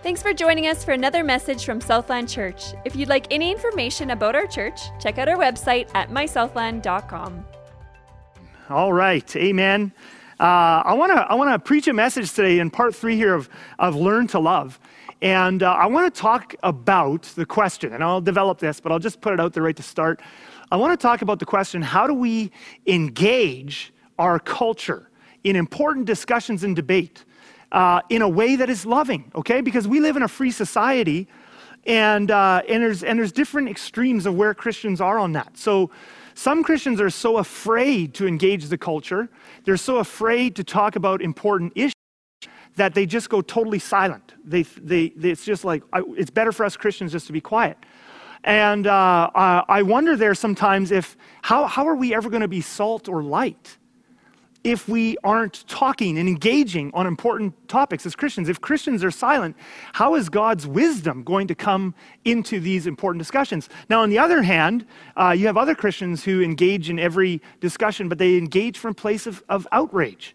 Thanks for joining us for another message from Southland Church. If you'd like any information about our church, check out our website at mysouthland.com. All right, amen. Uh, I want to I want to preach a message today in part three here of of learn to love, and uh, I want to talk about the question, and I'll develop this, but I'll just put it out there right to start. I want to talk about the question: How do we engage our culture in important discussions and debate? Uh, in a way that is loving, okay? Because we live in a free society, and, uh, and, there's, and there's different extremes of where Christians are on that. So some Christians are so afraid to engage the culture, they're so afraid to talk about important issues that they just go totally silent. They, they, they it's just like, it's better for us Christians just to be quiet. And uh, I wonder there sometimes if, how, how are we ever going to be salt or light? If we aren't talking and engaging on important topics as Christians. If Christians are silent, how is God's wisdom going to come into these important discussions? Now, on the other hand, uh, you have other Christians who engage in every discussion, but they engage from a place of, of outrage.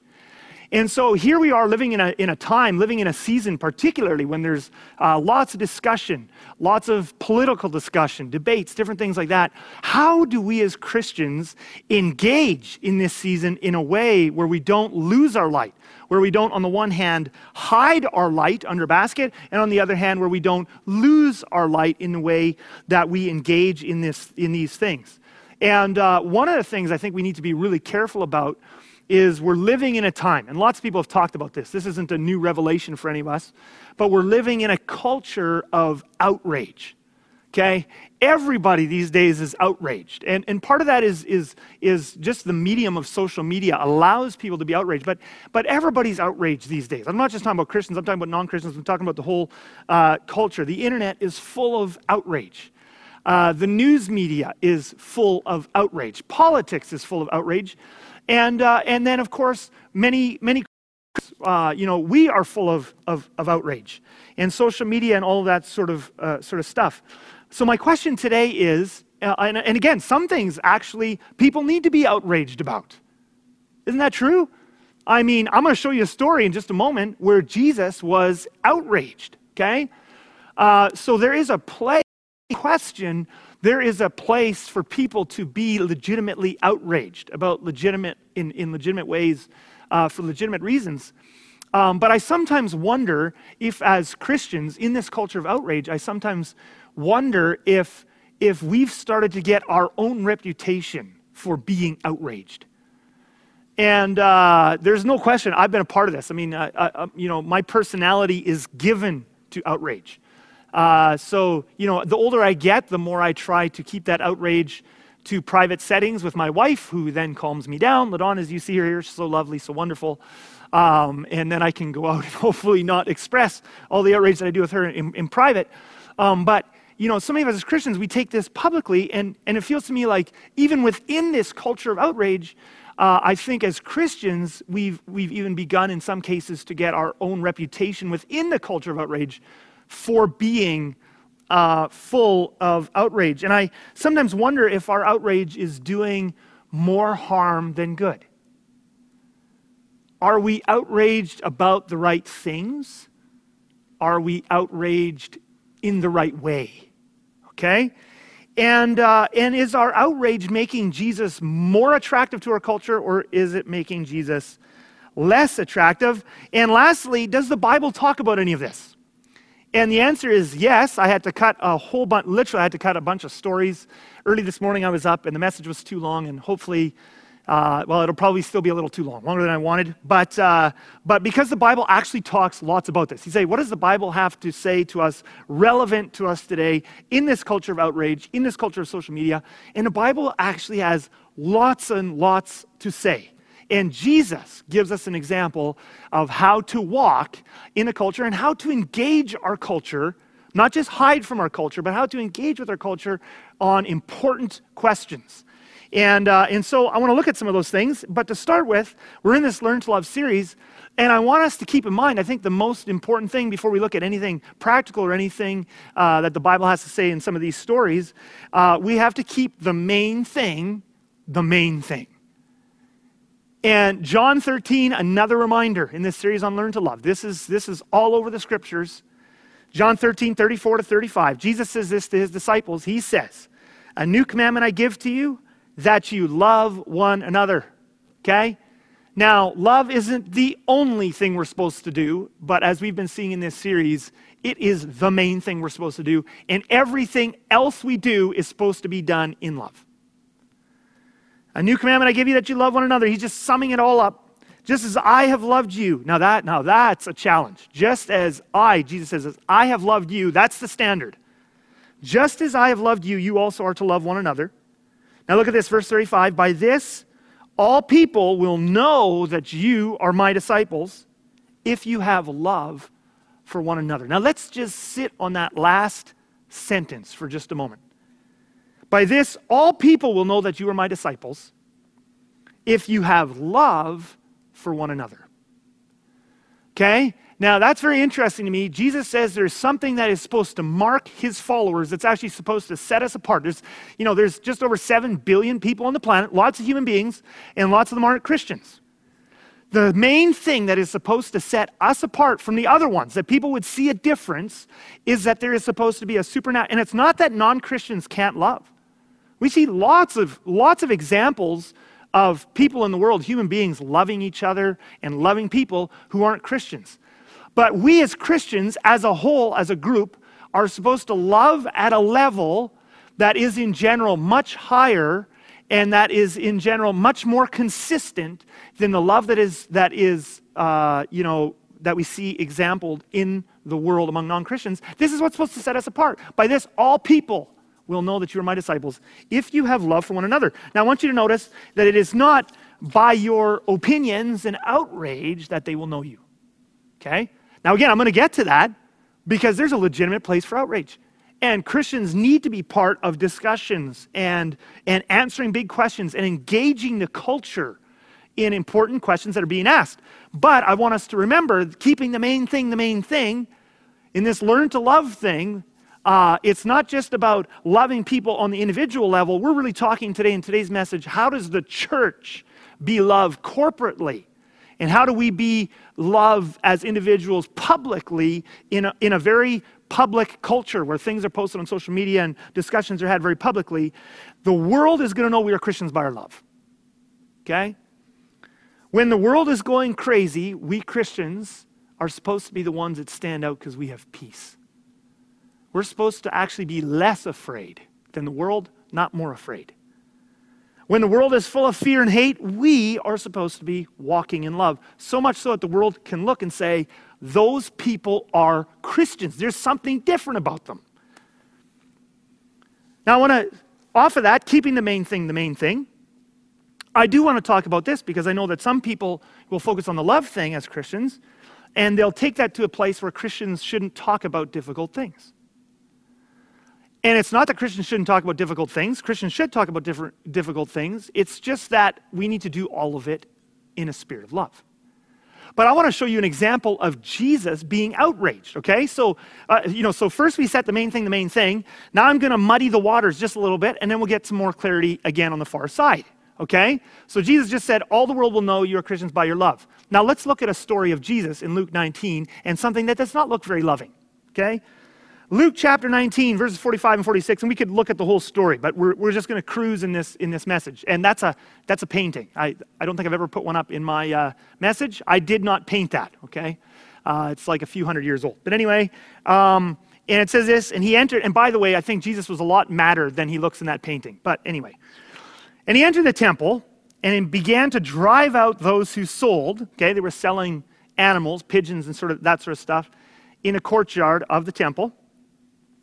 And so here we are living in a, in a time, living in a season, particularly when there's uh, lots of discussion, lots of political discussion, debates, different things like that. How do we as Christians engage in this season in a way where we don't lose our light? Where we don't, on the one hand, hide our light under a basket, and on the other hand, where we don't lose our light in the way that we engage in, this, in these things. And uh, one of the things I think we need to be really careful about is we're living in a time, and lots of people have talked about this. This isn't a new revelation for any of us, but we're living in a culture of outrage. Okay? Everybody these days is outraged. And, and part of that is, is, is just the medium of social media allows people to be outraged. But, but everybody's outraged these days. I'm not just talking about Christians, I'm talking about non Christians, I'm talking about the whole uh, culture. The internet is full of outrage. Uh, the news media is full of outrage. Politics is full of outrage. And, uh, and then, of course, many, many, uh, you know, we are full of, of, of, outrage and social media and all that sort of, uh, sort of stuff. So, my question today is, uh, and, and again, some things actually people need to be outraged about. Isn't that true? I mean, I'm going to show you a story in just a moment where Jesus was outraged, okay? Uh, so, there is a play question there is a place for people to be legitimately outraged about legitimate in, in legitimate ways uh, for legitimate reasons. Um, but I sometimes wonder if, as Christians in this culture of outrage, I sometimes wonder if if we've started to get our own reputation for being outraged. And uh, there's no question, I've been a part of this. I mean, uh, uh, you know, my personality is given to outrage. Uh, so, you know, the older I get, the more I try to keep that outrage to private settings with my wife, who then calms me down. Ladon, as you see her here, she's so lovely, so wonderful. Um, and then I can go out and hopefully not express all the outrage that I do with her in, in private. Um, but, you know, so many of us as Christians, we take this publicly, and, and it feels to me like even within this culture of outrage, uh, I think as Christians, we've, we've even begun in some cases to get our own reputation within the culture of outrage for being uh, full of outrage. And I sometimes wonder if our outrage is doing more harm than good. Are we outraged about the right things? Are we outraged in the right way? Okay? And, uh, and is our outrage making Jesus more attractive to our culture, or is it making Jesus less attractive? And lastly, does the Bible talk about any of this? And the answer is yes. I had to cut a whole bunch, literally, I had to cut a bunch of stories. Early this morning, I was up and the message was too long, and hopefully, uh, well, it'll probably still be a little too long, longer than I wanted. But, uh, but because the Bible actually talks lots about this, you say, what does the Bible have to say to us, relevant to us today, in this culture of outrage, in this culture of social media? And the Bible actually has lots and lots to say. And Jesus gives us an example of how to walk in a culture and how to engage our culture, not just hide from our culture, but how to engage with our culture on important questions. And, uh, and so I want to look at some of those things. But to start with, we're in this Learn to Love series. And I want us to keep in mind, I think the most important thing before we look at anything practical or anything uh, that the Bible has to say in some of these stories, uh, we have to keep the main thing the main thing. And John 13, another reminder in this series on Learn to Love. This is, this is all over the scriptures. John 13, 34 to 35. Jesus says this to his disciples. He says, A new commandment I give to you, that you love one another. Okay? Now, love isn't the only thing we're supposed to do, but as we've been seeing in this series, it is the main thing we're supposed to do, and everything else we do is supposed to be done in love. A new commandment I give you that you love one another. He's just summing it all up. Just as I have loved you. Now that now that's a challenge. Just as I, Jesus says, as I have loved you, that's the standard. Just as I have loved you, you also are to love one another. Now look at this, verse 35. By this all people will know that you are my disciples if you have love for one another. Now, let's just sit on that last sentence for just a moment. By this, all people will know that you are my disciples if you have love for one another. Okay? Now, that's very interesting to me. Jesus says there's something that is supposed to mark his followers that's actually supposed to set us apart. There's, you know, there's just over 7 billion people on the planet, lots of human beings, and lots of them aren't Christians. The main thing that is supposed to set us apart from the other ones, that people would see a difference, is that there is supposed to be a supernatural. And it's not that non Christians can't love. We see lots of, lots of examples of people in the world, human beings, loving each other and loving people who aren't Christians. But we as Christians, as a whole, as a group, are supposed to love at a level that is in general much higher and that is in general much more consistent than the love that is that is uh, you know that we see exampled in the world among non-christians this is what's supposed to set us apart by this all people will know that you are my disciples if you have love for one another now i want you to notice that it is not by your opinions and outrage that they will know you okay now, again, I'm going to get to that because there's a legitimate place for outrage. And Christians need to be part of discussions and, and answering big questions and engaging the culture in important questions that are being asked. But I want us to remember keeping the main thing the main thing in this learn to love thing. Uh, it's not just about loving people on the individual level. We're really talking today in today's message how does the church be loved corporately? And how do we be loved as individuals publicly in a, in a very public culture where things are posted on social media and discussions are had very publicly? The world is going to know we are Christians by our love. Okay? When the world is going crazy, we Christians are supposed to be the ones that stand out because we have peace. We're supposed to actually be less afraid than the world, not more afraid. When the world is full of fear and hate, we are supposed to be walking in love. So much so that the world can look and say, those people are Christians. There's something different about them. Now, I want to, off of that, keeping the main thing the main thing, I do want to talk about this because I know that some people will focus on the love thing as Christians, and they'll take that to a place where Christians shouldn't talk about difficult things. And it's not that Christians shouldn't talk about difficult things. Christians should talk about different, difficult things. It's just that we need to do all of it in a spirit of love. But I want to show you an example of Jesus being outraged, okay? So, uh, you know, so first we set the main thing, the main thing. Now I'm going to muddy the waters just a little bit, and then we'll get some more clarity again on the far side, okay? So Jesus just said, All the world will know you are Christians by your love. Now let's look at a story of Jesus in Luke 19 and something that does not look very loving, okay? Luke chapter 19, verses 45 and 46, and we could look at the whole story, but we're, we're just going to cruise in this, in this message. And that's a, that's a painting. I, I don't think I've ever put one up in my uh, message. I did not paint that, okay? Uh, it's like a few hundred years old. But anyway, um, and it says this, and he entered, and by the way, I think Jesus was a lot madder than he looks in that painting. But anyway, and he entered the temple and began to drive out those who sold, okay, they were selling animals, pigeons, and sort of that sort of stuff, in a courtyard of the temple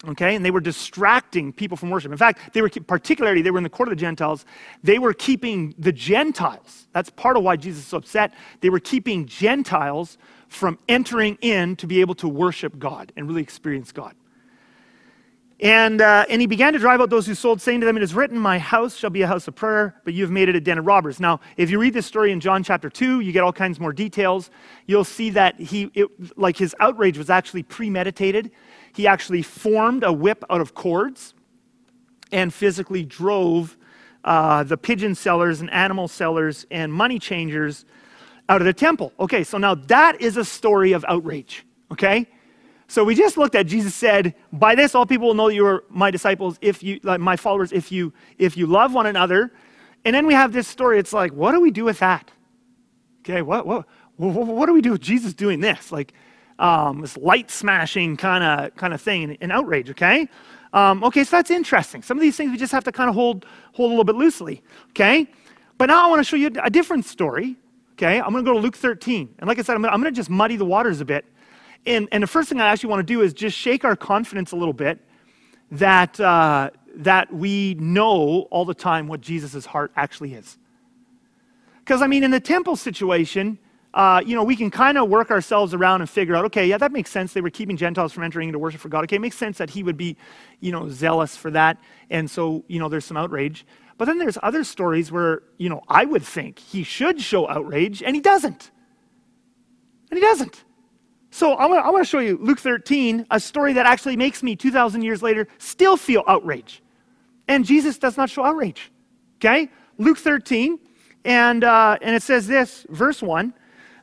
okay and they were distracting people from worship in fact they were particularly they were in the court of the gentiles they were keeping the gentiles that's part of why jesus is upset they were keeping gentiles from entering in to be able to worship god and really experience god and, uh, and he began to drive out those who sold, saying to them, It is written, My house shall be a house of prayer, but you have made it a den of robbers. Now, if you read this story in John chapter 2, you get all kinds more details. You'll see that he, it, like his outrage was actually premeditated. He actually formed a whip out of cords and physically drove uh, the pigeon sellers and animal sellers and money changers out of the temple. Okay, so now that is a story of outrage, okay? So we just looked at Jesus said, "By this all people will know you are my disciples if you like my followers if you if you love one another." And then we have this story. It's like, what do we do with that? Okay, what what, what do we do with Jesus doing this? Like um, this light smashing kind of kind of thing, an outrage. Okay, um, okay, so that's interesting. Some of these things we just have to kind of hold hold a little bit loosely. Okay, but now I want to show you a different story. Okay, I'm going to go to Luke 13, and like I said, I'm going to just muddy the waters a bit and, and the first thing I actually want to do is just shake our confidence a little bit that, uh, that we know all the time what Jesus' heart actually is. Because, I mean, in the temple situation, uh, you know, we can kind of work ourselves around and figure out, okay, yeah, that makes sense. They were keeping Gentiles from entering into worship for God. Okay, it makes sense that he would be, you know, zealous for that. And so, you know, there's some outrage. But then there's other stories where, you know, I would think he should show outrage, and he doesn't. And he doesn't. So I want to show you Luke 13, a story that actually makes me 2,000 years later still feel outrage. And Jesus does not show outrage. Okay? Luke 13, and, uh, and it says this, verse 1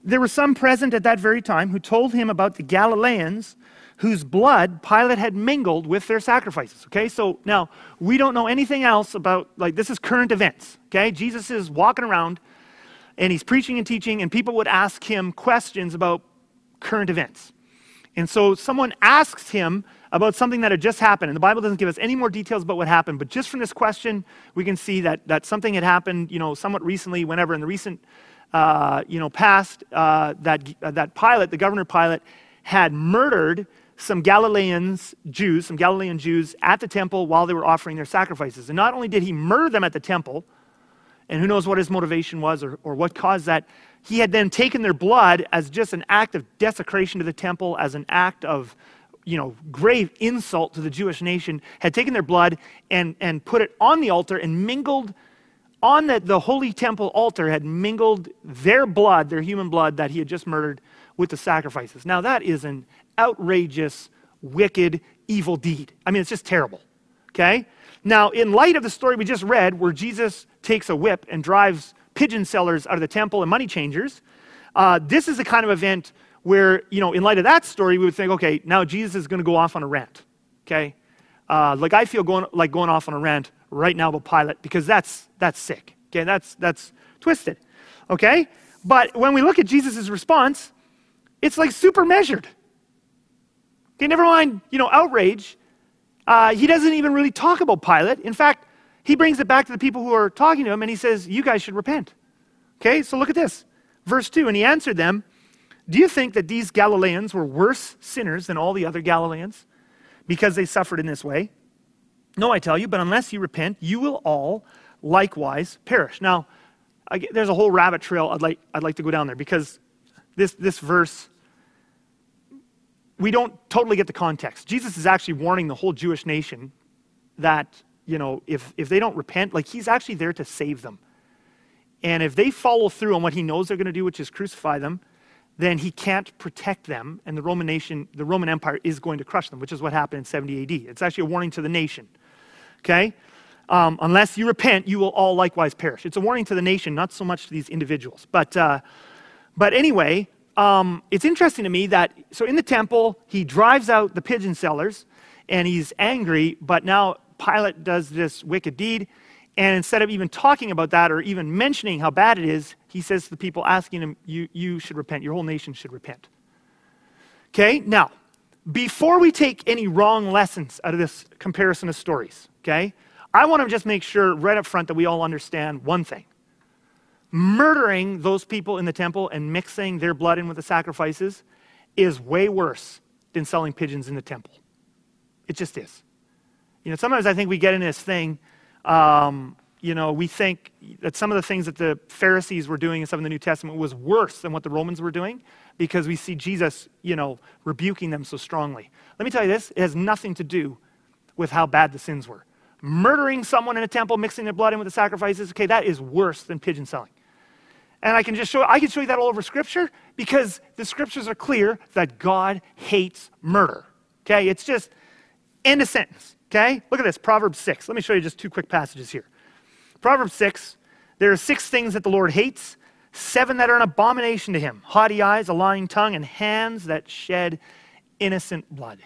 There were some present at that very time who told him about the Galileans whose blood Pilate had mingled with their sacrifices. Okay? So now we don't know anything else about, like, this is current events. Okay? Jesus is walking around and he's preaching and teaching, and people would ask him questions about current events. And so someone asks him about something that had just happened. And the Bible doesn't give us any more details about what happened, but just from this question, we can see that, that something had happened, you know, somewhat recently, whenever in the recent, uh, you know, past, uh, that, uh, that Pilate, the governor Pilate, had murdered some Galileans, Jews, some Galilean Jews at the temple while they were offering their sacrifices. And not only did he murder them at the temple, and who knows what his motivation was or, or what caused that, he had then taken their blood as just an act of desecration to the temple, as an act of you know, grave insult to the Jewish nation, had taken their blood and, and put it on the altar and mingled on the, the holy temple altar, had mingled their blood, their human blood that he had just murdered, with the sacrifices. Now, that is an outrageous, wicked, evil deed. I mean, it's just terrible. Okay? Now, in light of the story we just read, where Jesus takes a whip and drives pigeon sellers out of the temple and money changers. Uh, this is the kind of event where, you know, in light of that story, we would think, okay, now Jesus is going to go off on a rant. Okay? Uh, like I feel going, like going off on a rant right now about Pilate because that's, that's sick. Okay? That's, that's twisted. Okay? But when we look at Jesus' response, it's like super measured. Okay, never mind, you know, outrage. Uh, he doesn't even really talk about Pilate. In fact, he brings it back to the people who are talking to him and he says, You guys should repent. Okay, so look at this. Verse 2 And he answered them, Do you think that these Galileans were worse sinners than all the other Galileans because they suffered in this way? No, I tell you, but unless you repent, you will all likewise perish. Now, I, there's a whole rabbit trail I'd like, I'd like to go down there because this, this verse, we don't totally get the context. Jesus is actually warning the whole Jewish nation that you know, if, if they don't repent, like he's actually there to save them. And if they follow through on what he knows they're going to do, which is crucify them, then he can't protect them, and the Roman nation, the Roman Empire is going to crush them, which is what happened in 70 AD. It's actually a warning to the nation. Okay? Um, unless you repent, you will all likewise perish. It's a warning to the nation, not so much to these individuals. But, uh, but anyway, um, it's interesting to me that, so in the temple, he drives out the pigeon sellers, and he's angry, but now Pilate does this wicked deed. And instead of even talking about that or even mentioning how bad it is, he says to the people asking him, You, you should repent. Your whole nation should repent. Okay, now, before we take any wrong lessons out of this comparison of stories, okay, I want to just make sure right up front that we all understand one thing. Murdering those people in the temple and mixing their blood in with the sacrifices is way worse than selling pigeons in the temple. It just is. You know, sometimes I think we get in this thing, um, you know, we think that some of the things that the Pharisees were doing in some of the New Testament was worse than what the Romans were doing because we see Jesus, you know, rebuking them so strongly. Let me tell you this it has nothing to do with how bad the sins were. Murdering someone in a temple, mixing their blood in with the sacrifices, okay, that is worse than pigeon selling. And I can just show I can show you that all over scripture because the scriptures are clear that God hates murder. Okay? It's just end of sentence. Okay? Look at this, Proverbs 6. Let me show you just two quick passages here. Proverbs 6, there are six things that the Lord hates, seven that are an abomination to him haughty eyes, a lying tongue, and hands that shed innocent blood.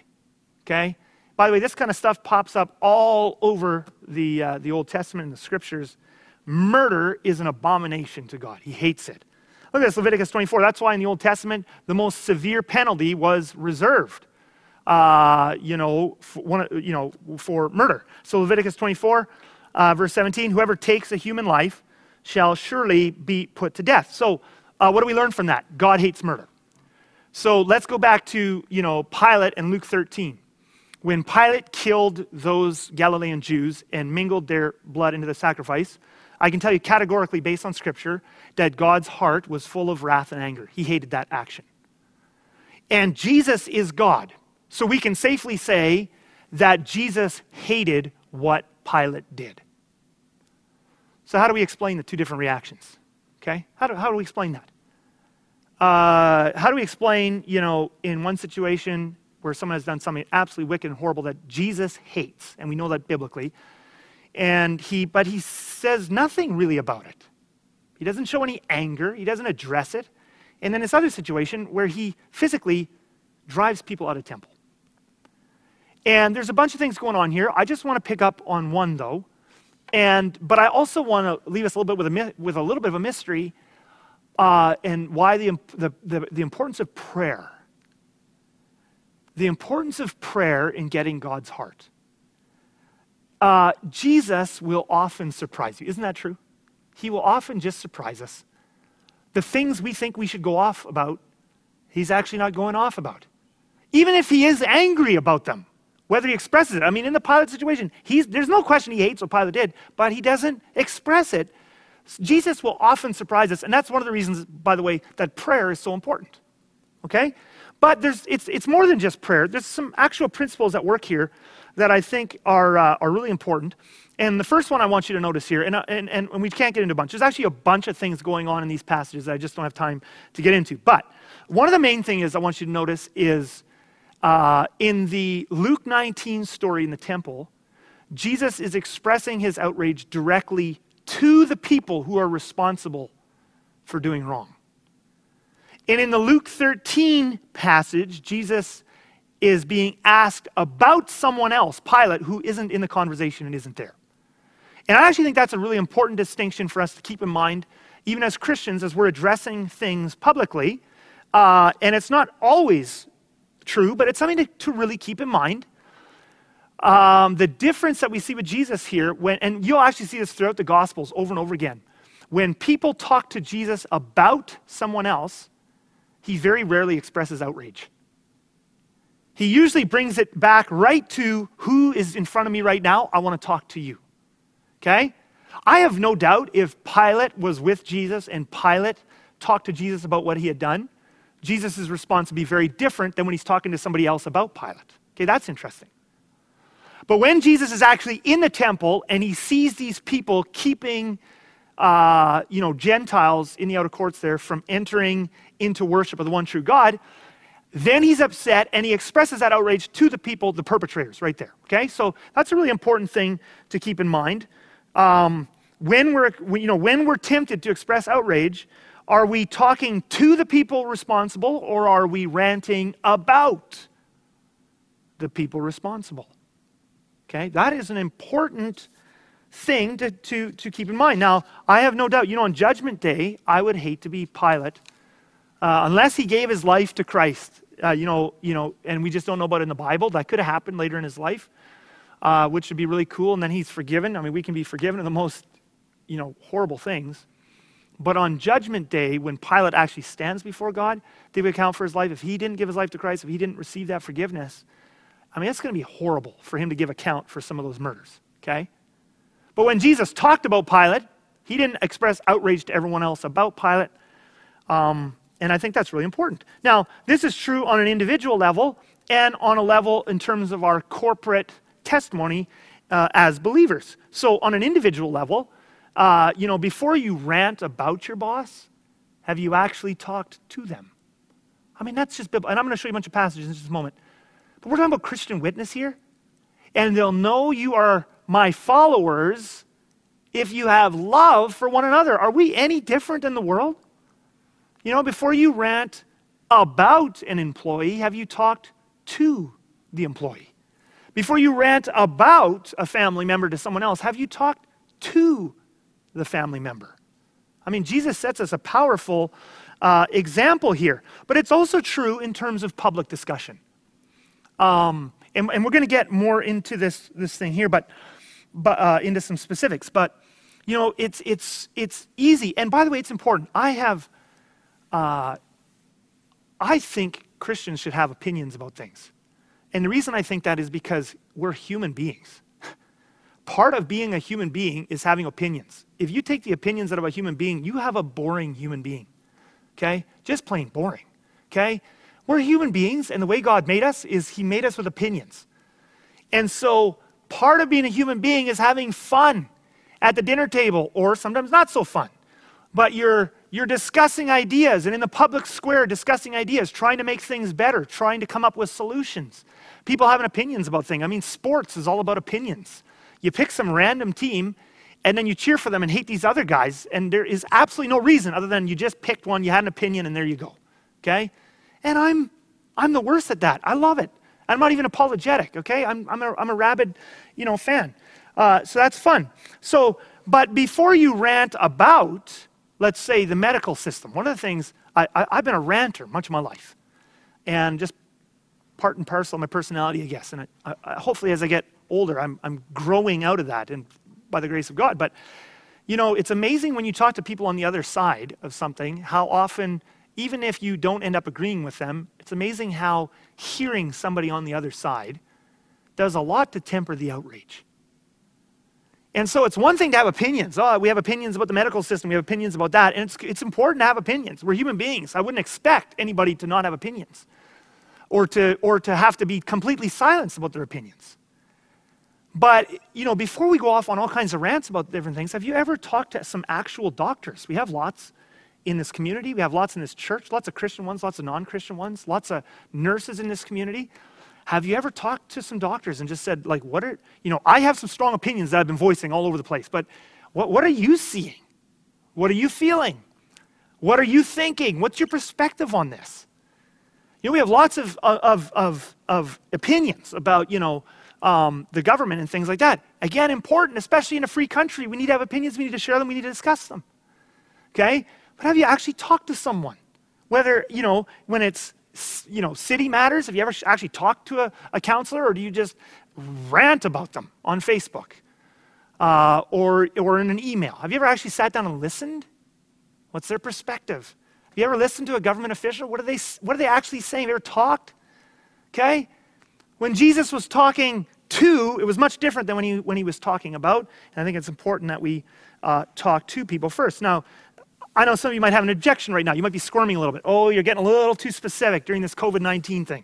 Okay? By the way, this kind of stuff pops up all over the, uh, the Old Testament and the scriptures. Murder is an abomination to God, He hates it. Look at this, Leviticus 24. That's why in the Old Testament, the most severe penalty was reserved. Uh, you know, for, one, you know, for murder. So Leviticus 24, uh, verse 17, whoever takes a human life shall surely be put to death. So uh, what do we learn from that? God hates murder. So let's go back to, you know, Pilate and Luke 13. When Pilate killed those Galilean Jews and mingled their blood into the sacrifice, I can tell you categorically, based on Scripture, that God's heart was full of wrath and anger. He hated that action. And Jesus is God. So we can safely say that Jesus hated what Pilate did. So, how do we explain the two different reactions? Okay? How do, how do we explain that? Uh, how do we explain, you know, in one situation where someone has done something absolutely wicked and horrible that Jesus hates, and we know that biblically, and he, but he says nothing really about it. He doesn't show any anger, he doesn't address it. And then this other situation where he physically drives people out of temple. And there's a bunch of things going on here. I just want to pick up on one, though. And, but I also want to leave us a little bit with a, with a little bit of a mystery uh, and why the, the, the, the importance of prayer. The importance of prayer in getting God's heart. Uh, Jesus will often surprise you. Isn't that true? He will often just surprise us. The things we think we should go off about, he's actually not going off about. Even if he is angry about them whether he expresses it. I mean, in the Pilate situation, there's no question he hates what Pilate did, but he doesn't express it. Jesus will often surprise us, and that's one of the reasons, by the way, that prayer is so important. Okay? But there's, it's, it's more than just prayer. There's some actual principles at work here that I think are, uh, are really important. And the first one I want you to notice here, and, uh, and, and we can't get into a bunch, there's actually a bunch of things going on in these passages that I just don't have time to get into. But one of the main things I want you to notice is uh, in the Luke 19 story in the temple, Jesus is expressing his outrage directly to the people who are responsible for doing wrong. And in the Luke 13 passage, Jesus is being asked about someone else, Pilate, who isn't in the conversation and isn't there. And I actually think that's a really important distinction for us to keep in mind, even as Christians, as we're addressing things publicly. Uh, and it's not always true, but it's something to, to really keep in mind. Um, the difference that we see with Jesus here, when, and you'll actually see this throughout the Gospels over and over again. When people talk to Jesus about someone else, he very rarely expresses outrage. He usually brings it back right to who is in front of me right now. I want to talk to you. Okay? I have no doubt if Pilate was with Jesus and Pilate talked to Jesus about what he had done, Jesus' response would be very different than when he's talking to somebody else about Pilate. Okay, that's interesting. But when Jesus is actually in the temple and he sees these people keeping, uh, you know, Gentiles in the outer courts there from entering into worship of the one true God, then he's upset and he expresses that outrage to the people, the perpetrators, right there. Okay, so that's a really important thing to keep in mind. Um, when we're, you know, when we're tempted to express outrage, are we talking to the people responsible or are we ranting about the people responsible? Okay, that is an important thing to, to, to keep in mind. Now, I have no doubt, you know, on Judgment Day, I would hate to be Pilate uh, unless he gave his life to Christ. Uh, you know, you know, and we just don't know about it in the Bible. That could have happened later in his life, uh, which would be really cool. And then he's forgiven. I mean, we can be forgiven of the most, you know, horrible things. But on Judgment Day, when Pilate actually stands before God to give account for his life, if he didn't give his life to Christ, if he didn't receive that forgiveness, I mean, it's going to be horrible for him to give account for some of those murders, okay? But when Jesus talked about Pilate, he didn't express outrage to everyone else about Pilate. Um, and I think that's really important. Now, this is true on an individual level and on a level in terms of our corporate testimony uh, as believers. So, on an individual level, uh, you know, before you rant about your boss, have you actually talked to them? I mean, that's just biblical. And I'm going to show you a bunch of passages in just a moment. But we're talking about Christian witness here. And they'll know you are my followers if you have love for one another. Are we any different in the world? You know, before you rant about an employee, have you talked to the employee? Before you rant about a family member to someone else, have you talked to the family member? I mean, Jesus sets us a powerful uh, example here, but it's also true in terms of public discussion. Um, and, and, we're going to get more into this, this thing here, but, but uh, into some specifics. But you know, it's it's it's easy. And by the way, it's important. I have, uh, I think Christians should have opinions about things, and the reason I think that is because we're human beings. Part of being a human being is having opinions. If you take the opinions out of a human being, you have a boring human being. Okay? Just plain boring. Okay? We're human beings, and the way God made us is He made us with opinions. And so, part of being a human being is having fun at the dinner table, or sometimes not so fun. But you're, you're discussing ideas and in the public square discussing ideas, trying to make things better, trying to come up with solutions. People having opinions about things. I mean, sports is all about opinions. You pick some random team and then you cheer for them and hate these other guys, and there is absolutely no reason other than you just picked one, you had an opinion, and there you go. Okay? And I'm I'm the worst at that. I love it. I'm not even apologetic, okay? I'm, I'm, a, I'm a rabid, you know, fan. Uh, so that's fun. So, but before you rant about, let's say, the medical system, one of the things, I, I've been a ranter much of my life. And just part and parcel of my personality, I guess. And I, I, hopefully, as I get older, I'm, I'm growing out of that, and by the grace of God. But you know, it's amazing when you talk to people on the other side of something, how often, even if you don't end up agreeing with them, it's amazing how hearing somebody on the other side does a lot to temper the outrage. And so it's one thing to have opinions. Oh, we have opinions about the medical system, we have opinions about that. And it's, it's important to have opinions. We're human beings. I wouldn't expect anybody to not have opinions or to, or to have to be completely silenced about their opinions. But, you know, before we go off on all kinds of rants about different things, have you ever talked to some actual doctors? We have lots in this community. We have lots in this church, lots of Christian ones, lots of non Christian ones, lots of nurses in this community. Have you ever talked to some doctors and just said, like, what are, you know, I have some strong opinions that I've been voicing all over the place, but what, what are you seeing? What are you feeling? What are you thinking? What's your perspective on this? You know, we have lots of, of, of, of opinions about, you know, um, the government and things like that. Again, important, especially in a free country. We need to have opinions, we need to share them, we need to discuss them. Okay? But have you actually talked to someone? Whether, you know, when it's you know, city matters? Have you ever actually talked to a, a counselor, or do you just rant about them on Facebook uh, or, or in an email? Have you ever actually sat down and listened? What's their perspective? Have you ever listened to a government official? What are they, what are they actually saying? Have you ever talked? Okay? When Jesus was talking to, it was much different than when he, when he was talking about. And I think it's important that we uh, talk to people first. Now, I know some of you might have an objection right now. You might be squirming a little bit. Oh, you're getting a little too specific during this COVID 19 thing.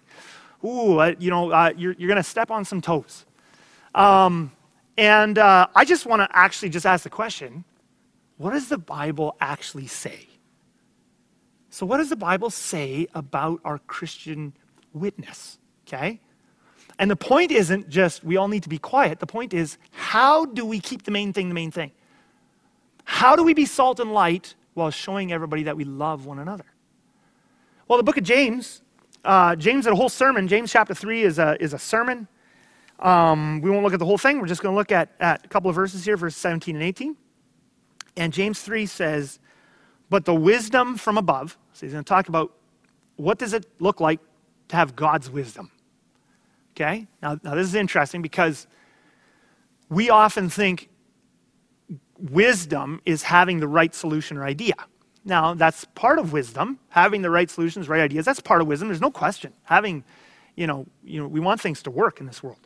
Ooh, you know, uh, you're, you're going to step on some toes. Um, and uh, I just want to actually just ask the question what does the Bible actually say? So, what does the Bible say about our Christian witness? Okay? And the point isn't just we all need to be quiet. The point is, how do we keep the main thing the main thing? How do we be salt and light while showing everybody that we love one another. Well, the book of James, uh, James had a whole sermon. James chapter 3 is a, is a sermon. Um, we won't look at the whole thing. We're just going to look at, at a couple of verses here, verse 17 and 18. And James 3 says, But the wisdom from above, so he's going to talk about what does it look like to have God's wisdom. Okay? Now, now this is interesting because we often think wisdom is having the right solution or idea. Now, that's part of wisdom, having the right solutions, right ideas. That's part of wisdom. There's no question. Having, you know, you know, we want things to work in this world.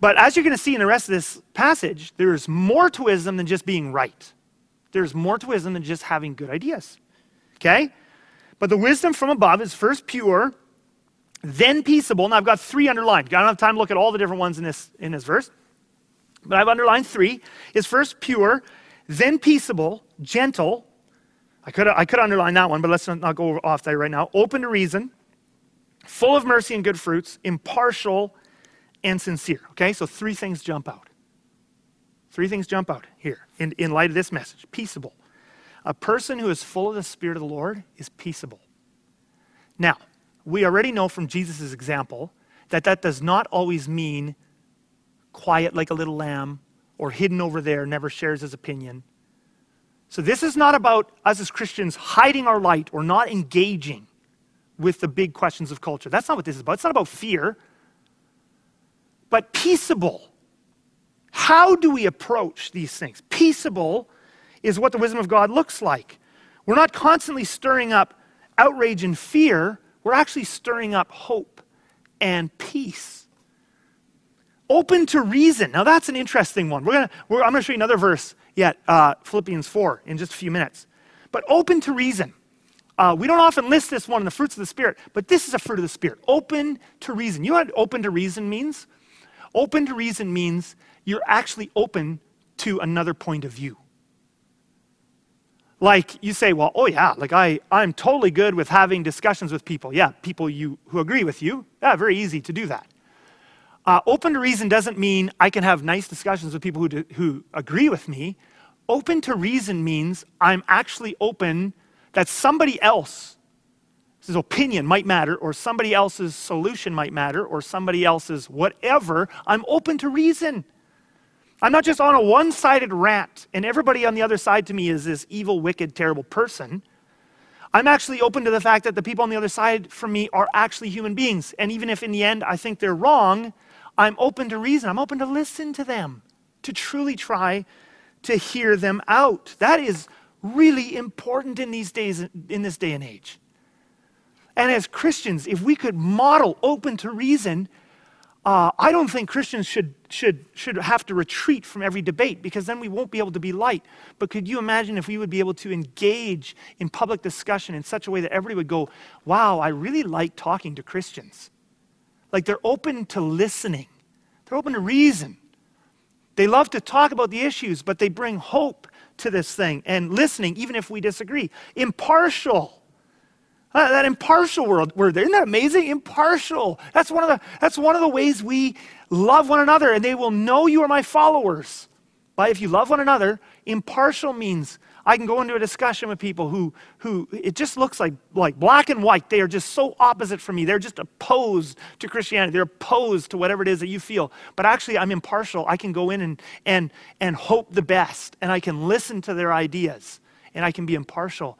But as you're going to see in the rest of this passage, there's more to wisdom than just being right. There's more to wisdom than just having good ideas. Okay? But the wisdom from above is first pure, then peaceable. Now I've got three underlined. I don't have time to look at all the different ones in this, in this verse but I've underlined three, is first pure, then peaceable, gentle. I could, I could underline that one, but let's not go off that right now. Open to reason, full of mercy and good fruits, impartial and sincere. Okay, so three things jump out. Three things jump out here in, in light of this message. Peaceable. A person who is full of the Spirit of the Lord is peaceable. Now, we already know from Jesus' example that that does not always mean quiet like a little lamb or hidden over there, never shares his opinion. So, this is not about us as Christians hiding our light or not engaging with the big questions of culture. That's not what this is about. It's not about fear, but peaceable. How do we approach these things? Peaceable is what the wisdom of God looks like. We're not constantly stirring up outrage and fear, we're actually stirring up hope and peace. Open to reason. Now, that's an interesting one. We're gonna, we're, I'm going to show you another verse yet, uh, Philippians 4, in just a few minutes. But open to reason. Uh, we don't often list this one in the fruits of the Spirit, but this is a fruit of the Spirit. Open to reason. You know what open to reason means? Open to reason means you're actually open to another point of view. Like you say, well, oh yeah, like I, I'm totally good with having discussions with people. Yeah, people you, who agree with you. Yeah, very easy to do that. Uh, open to reason doesn't mean I can have nice discussions with people who, do, who agree with me. Open to reason means I'm actually open that somebody else's opinion might matter, or somebody else's solution might matter, or somebody else's whatever. I'm open to reason. I'm not just on a one sided rant, and everybody on the other side to me is this evil, wicked, terrible person. I'm actually open to the fact that the people on the other side from me are actually human beings. And even if in the end I think they're wrong, I'm open to reason. I'm open to listen to them, to truly try to hear them out. That is really important in these days, in this day and age. And as Christians, if we could model open to reason, uh, I don't think Christians should, should, should have to retreat from every debate because then we won't be able to be light. But could you imagine if we would be able to engage in public discussion in such a way that everybody would go, wow, I really like talking to Christians? Like they're open to listening, they're open to reason. They love to talk about the issues, but they bring hope to this thing and listening, even if we disagree. Impartial. Uh, that impartial word, word there. Isn't that amazing? Impartial. That's one, of the, that's one of the ways we love one another, and they will know you are my followers. But if you love one another, impartial means I can go into a discussion with people who, who it just looks like, like black and white. They are just so opposite from me. They're just opposed to Christianity. They're opposed to whatever it is that you feel. But actually, I'm impartial. I can go in and, and, and hope the best, and I can listen to their ideas, and I can be impartial.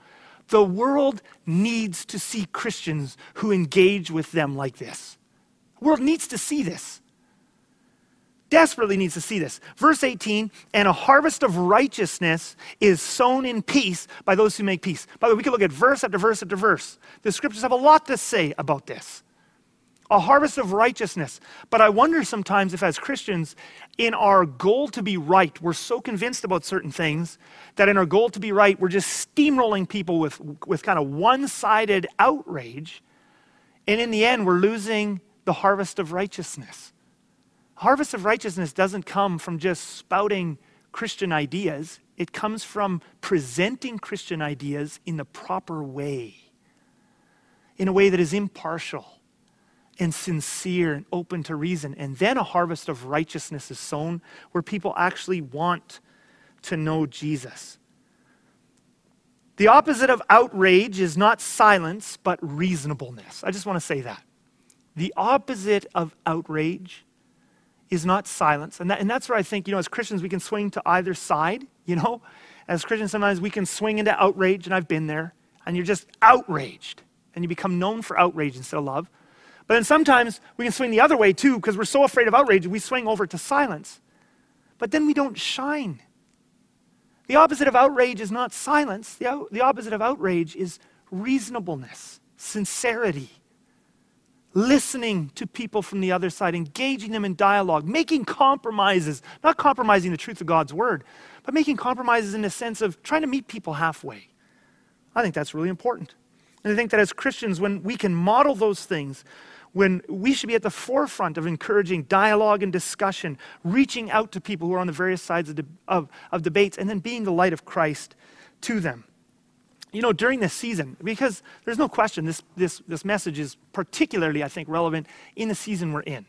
The world needs to see Christians who engage with them like this. The world needs to see this. Desperately needs to see this. Verse 18, and a harvest of righteousness is sown in peace by those who make peace. By the way, we can look at verse after verse after verse. The scriptures have a lot to say about this a harvest of righteousness. But I wonder sometimes if, as Christians, in our goal to be right, we're so convinced about certain things that in our goal to be right, we're just steamrolling people with, with kind of one sided outrage. And in the end, we're losing the harvest of righteousness. Harvest of righteousness doesn't come from just spouting Christian ideas, it comes from presenting Christian ideas in the proper way, in a way that is impartial and sincere and open to reason. And then a harvest of righteousness is sown where people actually want to know Jesus. The opposite of outrage is not silence, but reasonableness. I just want to say that. The opposite of outrage is not silence. And, that, and that's where I think, you know, as Christians, we can swing to either side, you know. As Christians, sometimes we can swing into outrage, and I've been there, and you're just outraged, and you become known for outrage instead of love. But then sometimes we can swing the other way too, because we're so afraid of outrage, we swing over to silence. But then we don't shine. The opposite of outrage is not silence, the, the opposite of outrage is reasonableness, sincerity, listening to people from the other side, engaging them in dialogue, making compromises, not compromising the truth of God's word, but making compromises in the sense of trying to meet people halfway. I think that's really important. And I think that as Christians, when we can model those things, when we should be at the forefront of encouraging dialogue and discussion, reaching out to people who are on the various sides of, de- of, of debates, and then being the light of Christ to them. You know, during this season, because there's no question this, this, this message is particularly, I think, relevant in the season we're in.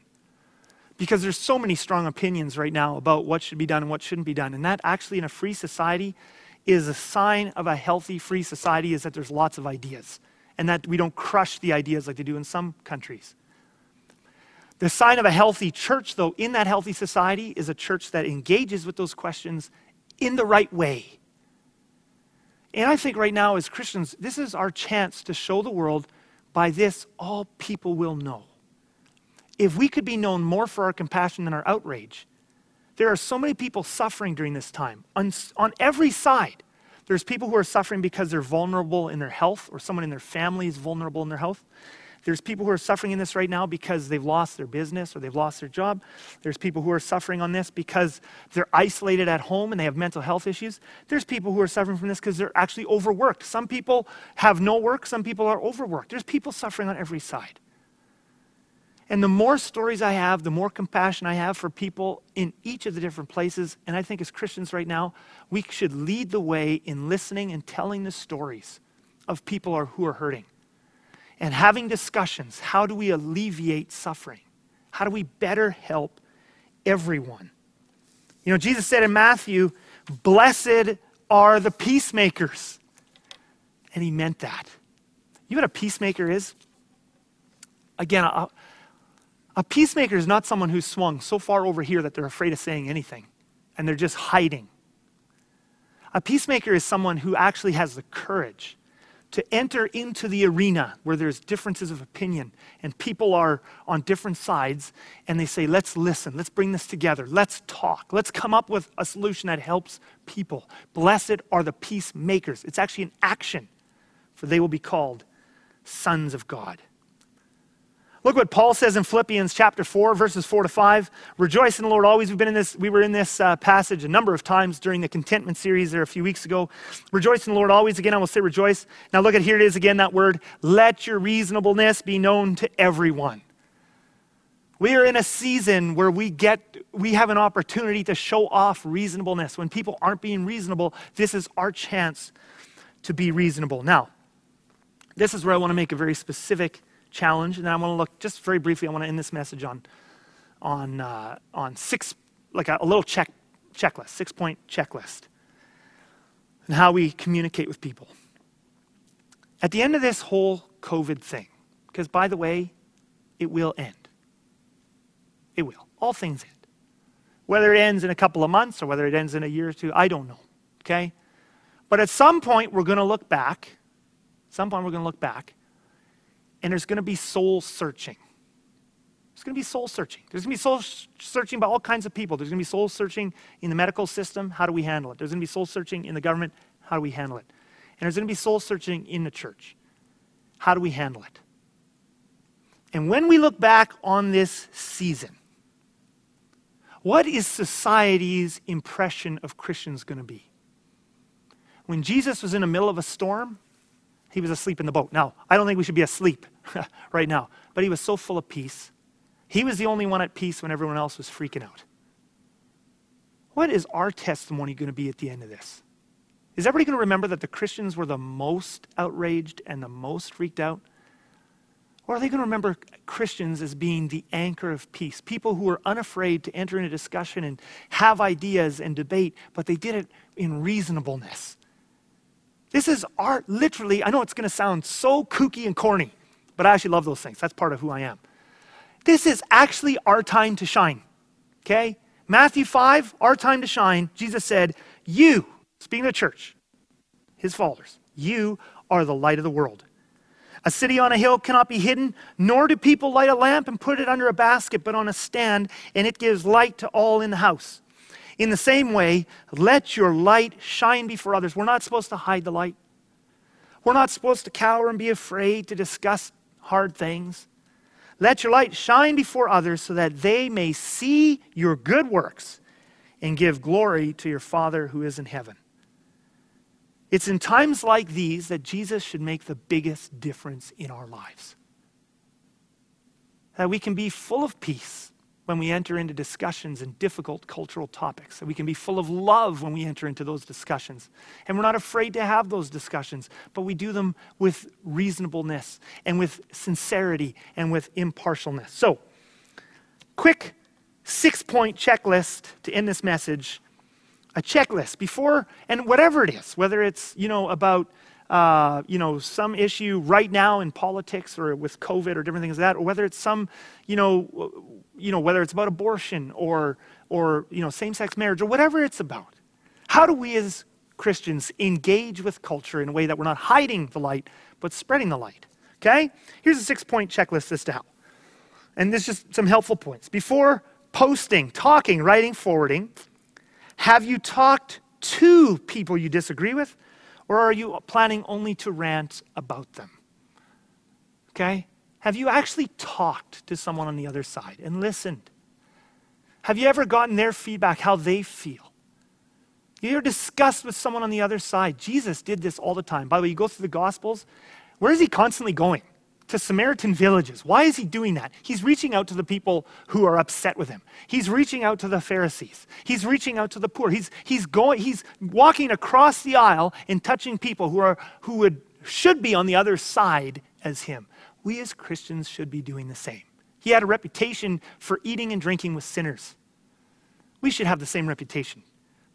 Because there's so many strong opinions right now about what should be done and what shouldn't be done. And that actually, in a free society, is a sign of a healthy, free society is that there's lots of ideas and that we don't crush the ideas like they do in some countries. The sign of a healthy church, though, in that healthy society, is a church that engages with those questions in the right way. And I think right now, as Christians, this is our chance to show the world by this, all people will know. If we could be known more for our compassion than our outrage, there are so many people suffering during this time on, on every side. There's people who are suffering because they're vulnerable in their health, or someone in their family is vulnerable in their health. There's people who are suffering in this right now because they've lost their business or they've lost their job. There's people who are suffering on this because they're isolated at home and they have mental health issues. There's people who are suffering from this because they're actually overworked. Some people have no work, some people are overworked. There's people suffering on every side. And the more stories I have, the more compassion I have for people in each of the different places. And I think as Christians right now, we should lead the way in listening and telling the stories of people who are hurting and having discussions. How do we alleviate suffering? How do we better help everyone? You know, Jesus said in Matthew, Blessed are the peacemakers. And he meant that. You know what a peacemaker is? Again, a, a peacemaker is not someone who's swung so far over here that they're afraid of saying anything and they're just hiding. A peacemaker is someone who actually has the courage to enter into the arena where there's differences of opinion and people are on different sides and they say, let's listen, let's bring this together, let's talk, let's come up with a solution that helps people. Blessed are the peacemakers. It's actually an action, for they will be called sons of God. Look what Paul says in Philippians chapter 4, verses 4 to 5. Rejoice in the Lord always. We've been in this, we were in this uh, passage a number of times during the contentment series there a few weeks ago. Rejoice in the Lord always. Again, I will say rejoice. Now look at here it is again, that word. Let your reasonableness be known to everyone. We are in a season where we get we have an opportunity to show off reasonableness. When people aren't being reasonable, this is our chance to be reasonable. Now, this is where I want to make a very specific challenge. And I want to look just very briefly, I want to end this message on, on, uh, on six, like a, a little check, checklist, six point checklist, and how we communicate with people. At the end of this whole COVID thing, because by the way, it will end. It will. All things end. Whether it ends in a couple of months or whether it ends in a year or two, I don't know. Okay? But at some point, we're going to look back. At some point, we're going to look back and there's going to be soul searching. There's going to be soul searching. There's going to be soul searching by all kinds of people. There's going to be soul searching in the medical system. How do we handle it? There's going to be soul searching in the government. How do we handle it? And there's going to be soul searching in the church. How do we handle it? And when we look back on this season, what is society's impression of Christians going to be? When Jesus was in the middle of a storm, he was asleep in the boat. Now, I don't think we should be asleep right now, but he was so full of peace. He was the only one at peace when everyone else was freaking out. What is our testimony going to be at the end of this? Is everybody going to remember that the Christians were the most outraged and the most freaked out? Or are they going to remember Christians as being the anchor of peace? People who were unafraid to enter into discussion and have ideas and debate, but they did it in reasonableness. This is art, literally. I know it's going to sound so kooky and corny, but I actually love those things. That's part of who I am. This is actually our time to shine. Okay? Matthew 5, our time to shine. Jesus said, You, speaking of church, his followers, you are the light of the world. A city on a hill cannot be hidden, nor do people light a lamp and put it under a basket, but on a stand, and it gives light to all in the house. In the same way, let your light shine before others. We're not supposed to hide the light. We're not supposed to cower and be afraid to discuss hard things. Let your light shine before others so that they may see your good works and give glory to your Father who is in heaven. It's in times like these that Jesus should make the biggest difference in our lives. That we can be full of peace when we enter into discussions and difficult cultural topics. And we can be full of love when we enter into those discussions. And we're not afraid to have those discussions, but we do them with reasonableness and with sincerity and with impartialness. So, quick six point checklist to end this message. A checklist before, and whatever it is, whether it's, you know, about uh, you know, some issue right now in politics or with COVID or different things like that, or whether it's some, you know, you know, whether it's about abortion or, or you know, same-sex marriage or whatever it's about. How do we as Christians engage with culture in a way that we're not hiding the light, but spreading the light? Okay? Here's a six-point checklist as to how. And this is just some helpful points. Before posting, talking, writing, forwarding, have you talked to people you disagree with, or are you planning only to rant about them? Okay? Have you actually talked to someone on the other side and listened? Have you ever gotten their feedback, how they feel? You ever discussed with someone on the other side? Jesus did this all the time. By the way, you go through the Gospels, where is he constantly going? To Samaritan villages. Why is he doing that? He's reaching out to the people who are upset with him. He's reaching out to the Pharisees. He's reaching out to the poor. He's, he's, going, he's walking across the aisle and touching people who, are, who would, should be on the other side as him. We as Christians should be doing the same. He had a reputation for eating and drinking with sinners. We should have the same reputation.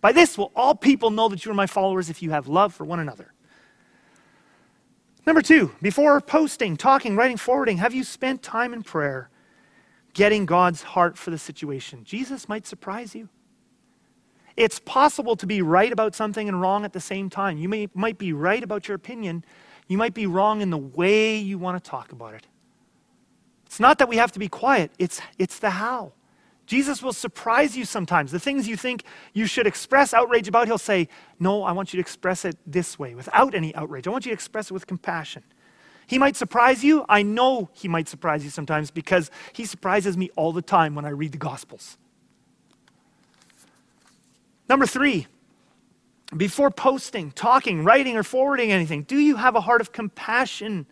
By this will all people know that you are my followers if you have love for one another. Number two, before posting, talking, writing, forwarding, have you spent time in prayer getting God's heart for the situation? Jesus might surprise you. It's possible to be right about something and wrong at the same time. You may, might be right about your opinion, you might be wrong in the way you want to talk about it. It's not that we have to be quiet, it's, it's the how. Jesus will surprise you sometimes. The things you think you should express outrage about, he'll say, No, I want you to express it this way, without any outrage. I want you to express it with compassion. He might surprise you. I know he might surprise you sometimes because he surprises me all the time when I read the Gospels. Number three, before posting, talking, writing, or forwarding anything, do you have a heart of compassion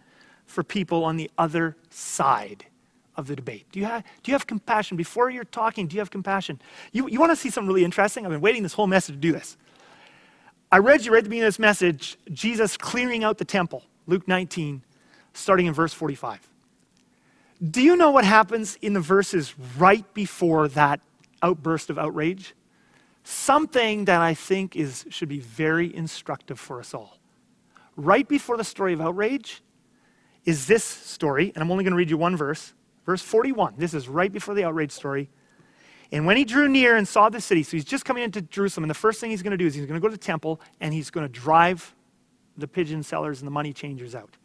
for people on the other side? Of the debate? Do you have, do you have compassion? Before you're talking, do you have compassion? You, you want to see something really interesting? I've been waiting this whole message to do this. I read you right at the beginning of this message, Jesus clearing out the temple, Luke 19, starting in verse 45. Do you know what happens in the verses right before that outburst of outrage? Something that I think is, should be very instructive for us all. Right before the story of outrage is this story, and I'm only going to read you one verse. Verse 41, this is right before the outrage story. And when he drew near and saw the city, so he's just coming into Jerusalem, and the first thing he's going to do is he's going to go to the temple and he's going to drive the pigeon sellers and the money changers out.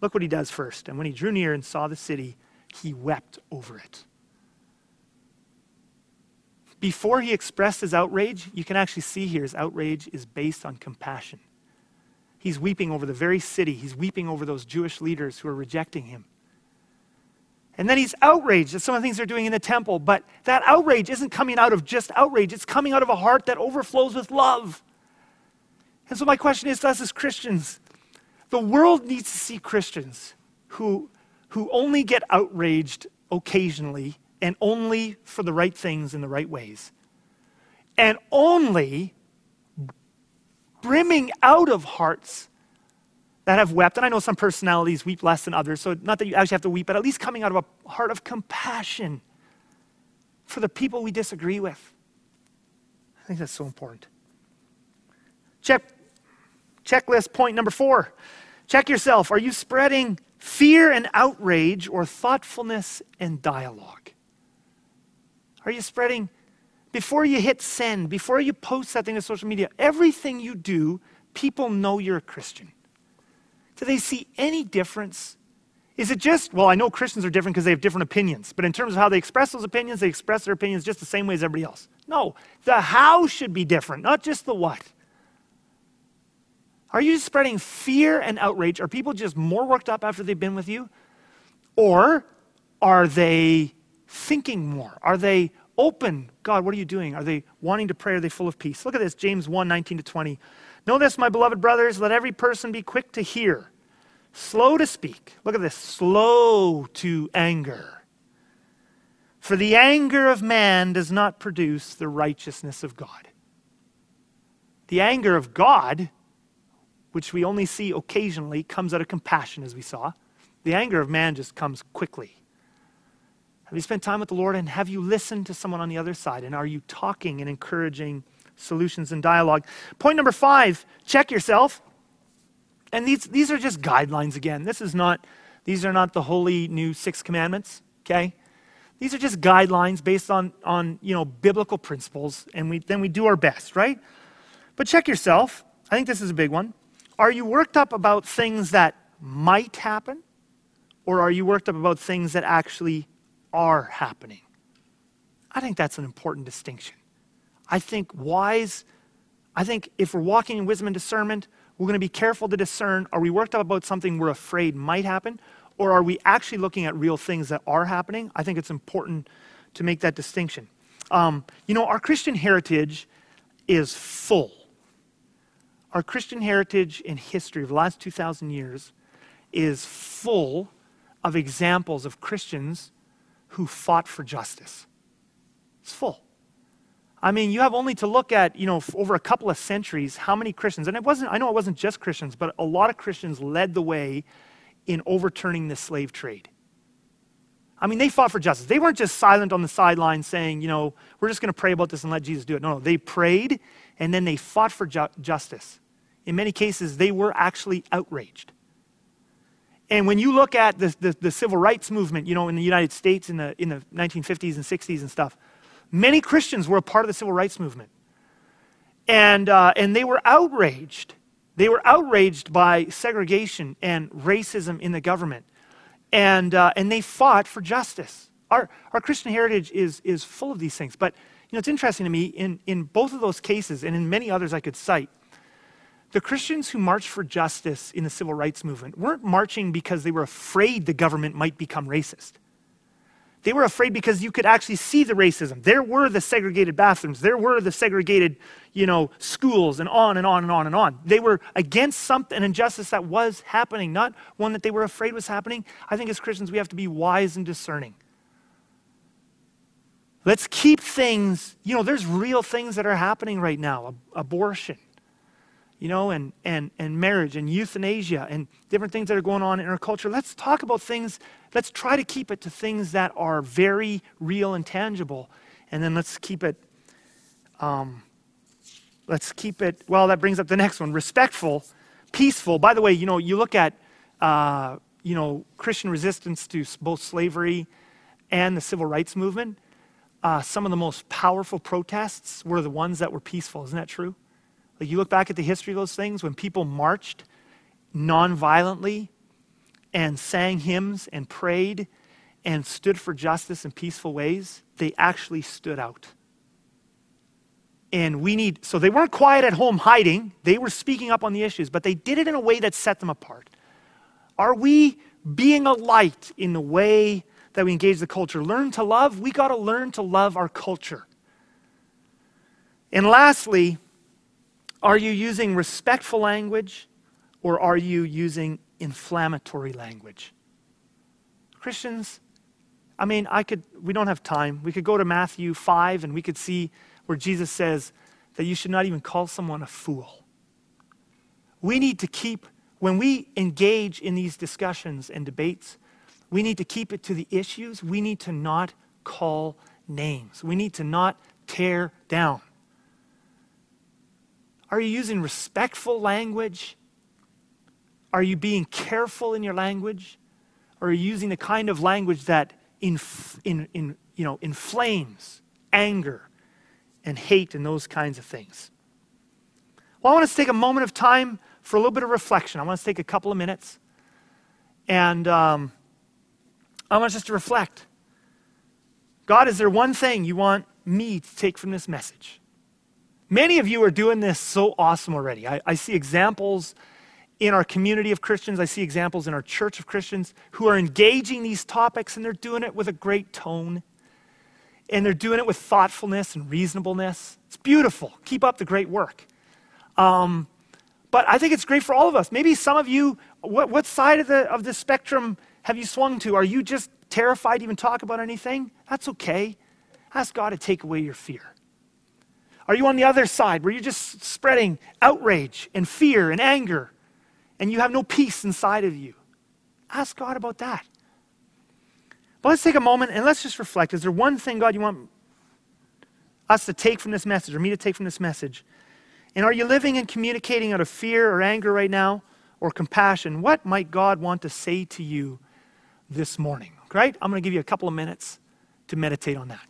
Look what he does first. And when he drew near and saw the city, he wept over it. Before he expressed his outrage, you can actually see here his outrage is based on compassion. He's weeping over the very city, he's weeping over those Jewish leaders who are rejecting him. And then he's outraged at some of the things they're doing in the temple. But that outrage isn't coming out of just outrage, it's coming out of a heart that overflows with love. And so, my question is to us as Christians the world needs to see Christians who, who only get outraged occasionally and only for the right things in the right ways. And only brimming out of hearts that have wept. And I know some personalities weep less than others, so not that you actually have to weep, but at least coming out of a heart of compassion for the people we disagree with. I think that's so important. Check, checklist point number four. Check yourself. Are you spreading fear and outrage or thoughtfulness and dialogue? Are you spreading, before you hit send, before you post something to social media, everything you do, people know you're a Christian. Do they see any difference? Is it just, well, I know Christians are different because they have different opinions, but in terms of how they express those opinions, they express their opinions just the same way as everybody else. No, the how should be different, not just the what. Are you just spreading fear and outrage? Are people just more worked up after they've been with you? Or are they thinking more? Are they open? God, what are you doing? Are they wanting to pray? Are they full of peace? Look at this, James 1 19 to 20. Know this, my beloved brothers, let every person be quick to hear, slow to speak. Look at this slow to anger. For the anger of man does not produce the righteousness of God. The anger of God, which we only see occasionally, comes out of compassion, as we saw. The anger of man just comes quickly. Have you spent time with the Lord and have you listened to someone on the other side? And are you talking and encouraging? Solutions and dialogue. Point number five check yourself. and these, these are just guidelines again. This is not, these are not the holy new six commandments, okay? These are just guidelines based on, on you know, biblical principles, and we, then we do our best, right? But check yourself. I think this is a big one. Are you worked up about things that might happen, or are you worked up about things that actually are happening? I think that's an important distinction. I think wise, I think if we're walking in wisdom and discernment, we're going to be careful to discern are we worked up about something we're afraid might happen, or are we actually looking at real things that are happening? I think it's important to make that distinction. Um, you know, our Christian heritage is full. Our Christian heritage in history of the last 2,000 years is full of examples of Christians who fought for justice. It's full. I mean, you have only to look at, you know, over a couple of centuries, how many Christians, and it wasn't, I know it wasn't just Christians, but a lot of Christians led the way in overturning the slave trade. I mean, they fought for justice. They weren't just silent on the sidelines saying, you know, we're just going to pray about this and let Jesus do it. No, no, they prayed and then they fought for ju- justice. In many cases, they were actually outraged. And when you look at the, the, the, civil rights movement, you know, in the United States in the, in the 1950s and 60s and stuff, many Christians were a part of the civil rights movement. And, uh, and they were outraged. They were outraged by segregation and racism in the government. And, uh, and they fought for justice. Our, our Christian heritage is, is full of these things. But you know, it's interesting to me, in, in both of those cases, and in many others I could cite, the Christians who marched for justice in the civil rights movement weren't marching because they were afraid the government might become racist. They were afraid because you could actually see the racism. There were the segregated bathrooms, there were the segregated, you know, schools, and on and on and on and on. They were against something, an injustice that was happening, not one that they were afraid was happening. I think as Christians, we have to be wise and discerning. Let's keep things, you know, there's real things that are happening right now abortion, you know, and, and, and marriage and euthanasia and different things that are going on in our culture. Let's talk about things, let's try to keep it to things that are very real and tangible. And then let's keep it, um, let's keep it, well, that brings up the next one respectful, peaceful. By the way, you know, you look at, uh, you know, Christian resistance to both slavery and the civil rights movement. Uh, some of the most powerful protests were the ones that were peaceful. Isn't that true? Like you look back at the history of those things, when people marched nonviolently and sang hymns and prayed and stood for justice in peaceful ways, they actually stood out. And we need, so they weren't quiet at home hiding, they were speaking up on the issues, but they did it in a way that set them apart. Are we being a light in the way that we engage the culture? Learn to love, we got to learn to love our culture. And lastly, are you using respectful language or are you using inflammatory language? Christians, I mean, I could, we don't have time. We could go to Matthew 5 and we could see where Jesus says that you should not even call someone a fool. We need to keep, when we engage in these discussions and debates, we need to keep it to the issues. We need to not call names. We need to not tear down. Are you using respectful language? Are you being careful in your language? Or are you using the kind of language that inf- in, in, you know, inflames anger and hate and those kinds of things? Well, I want us to take a moment of time for a little bit of reflection. I want us to take a couple of minutes. And um, I want us just to reflect. God, is there one thing you want me to take from this message? Many of you are doing this so awesome already. I, I, see examples in our community of Christians, I see examples in our church of Christians who are engaging these topics and they're doing it with a great tone. And they're doing it with thoughtfulness and reasonableness. It's beautiful. Keep up the great work. Um, but I think it's great for all of us. Maybe some of you, what, what side of the, of the spectrum have you swung to? Are you just terrified to even talk about anything? That's okay. Ask God to take away your fear. Are you on the other side where you're just spreading outrage and fear and anger and you have no peace inside of you? Ask God about that. But let's take a moment and let's just reflect. Is there one thing, God, you want us to take from this message or me to take from this message? And are you living and communicating out of fear or anger right now? or compassion, what might God want to say to you this morning? Right? I'm going to give you a couple of minutes to meditate on that.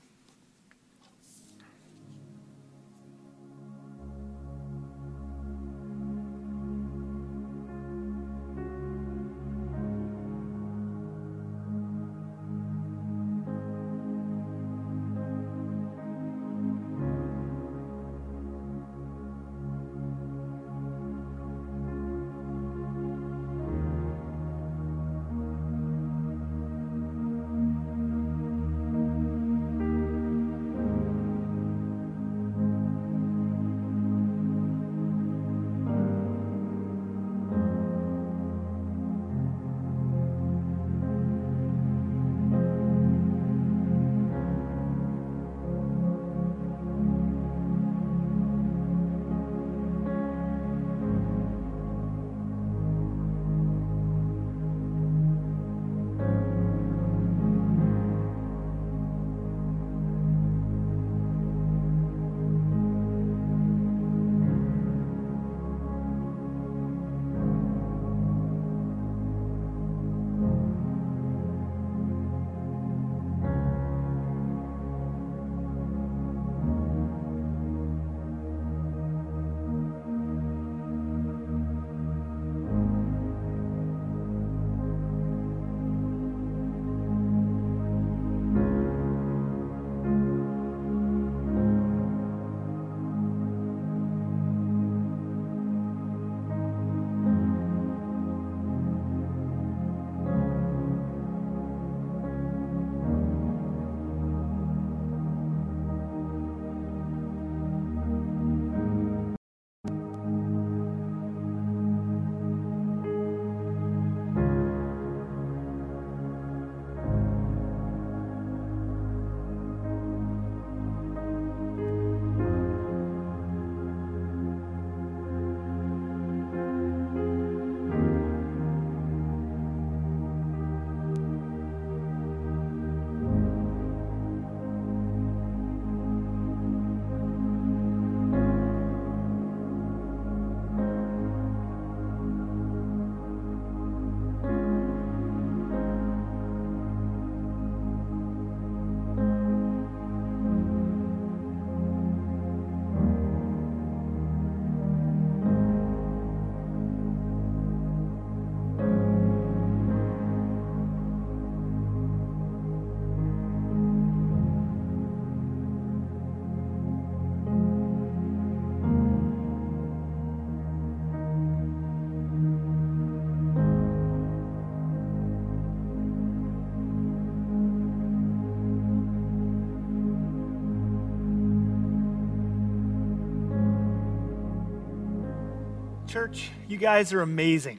Church, you guys are amazing.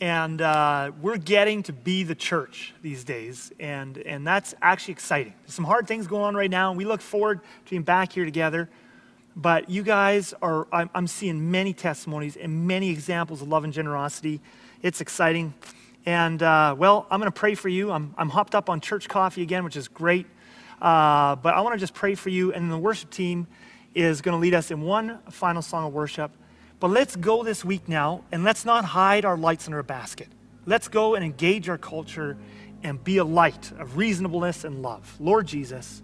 And uh, we're getting to be the church these days. And, and that's actually exciting. There's some hard things going on right now, and we look forward to being back here together. But you guys are, I'm, I'm seeing many testimonies and many examples of love and generosity. It's exciting. And, uh, well, I'm going to pray for you. I'm, I'm hopped up on church coffee again, which is great. Uh, but I want to just pray for you. And the worship team is going to lead us in one final song of worship. But let's go this week now and let's not hide our lights in our basket. Let's go and engage our culture and be a light of reasonableness and love. Lord Jesus,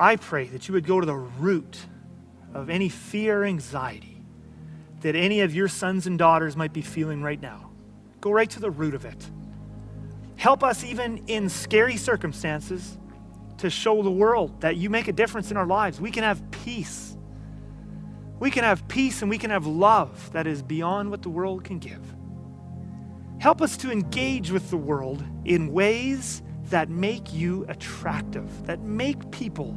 I pray that you would go to the root of any fear anxiety that any of your sons and daughters might be feeling right now. Go right to the root of it. Help us, even in scary circumstances, to show the world that you make a difference in our lives. We can have peace we can have peace and we can have love that is beyond what the world can give. Help us to engage with the world in ways that make you attractive, that make people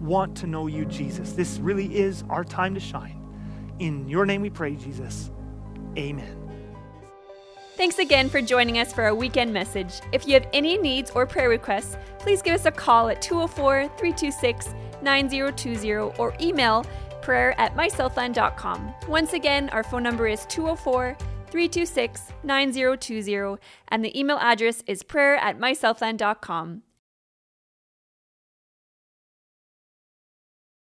want to know you, Jesus. This really is our time to shine. In your name we pray, Jesus. Amen. Thanks again for joining us for our weekend message. If you have any needs or prayer requests, please give us a call at 204 326 9020 or email prayer at mysouthland.com. Once again, our phone number is 204 326 9020, and the email address is prayer at mysouthland.com.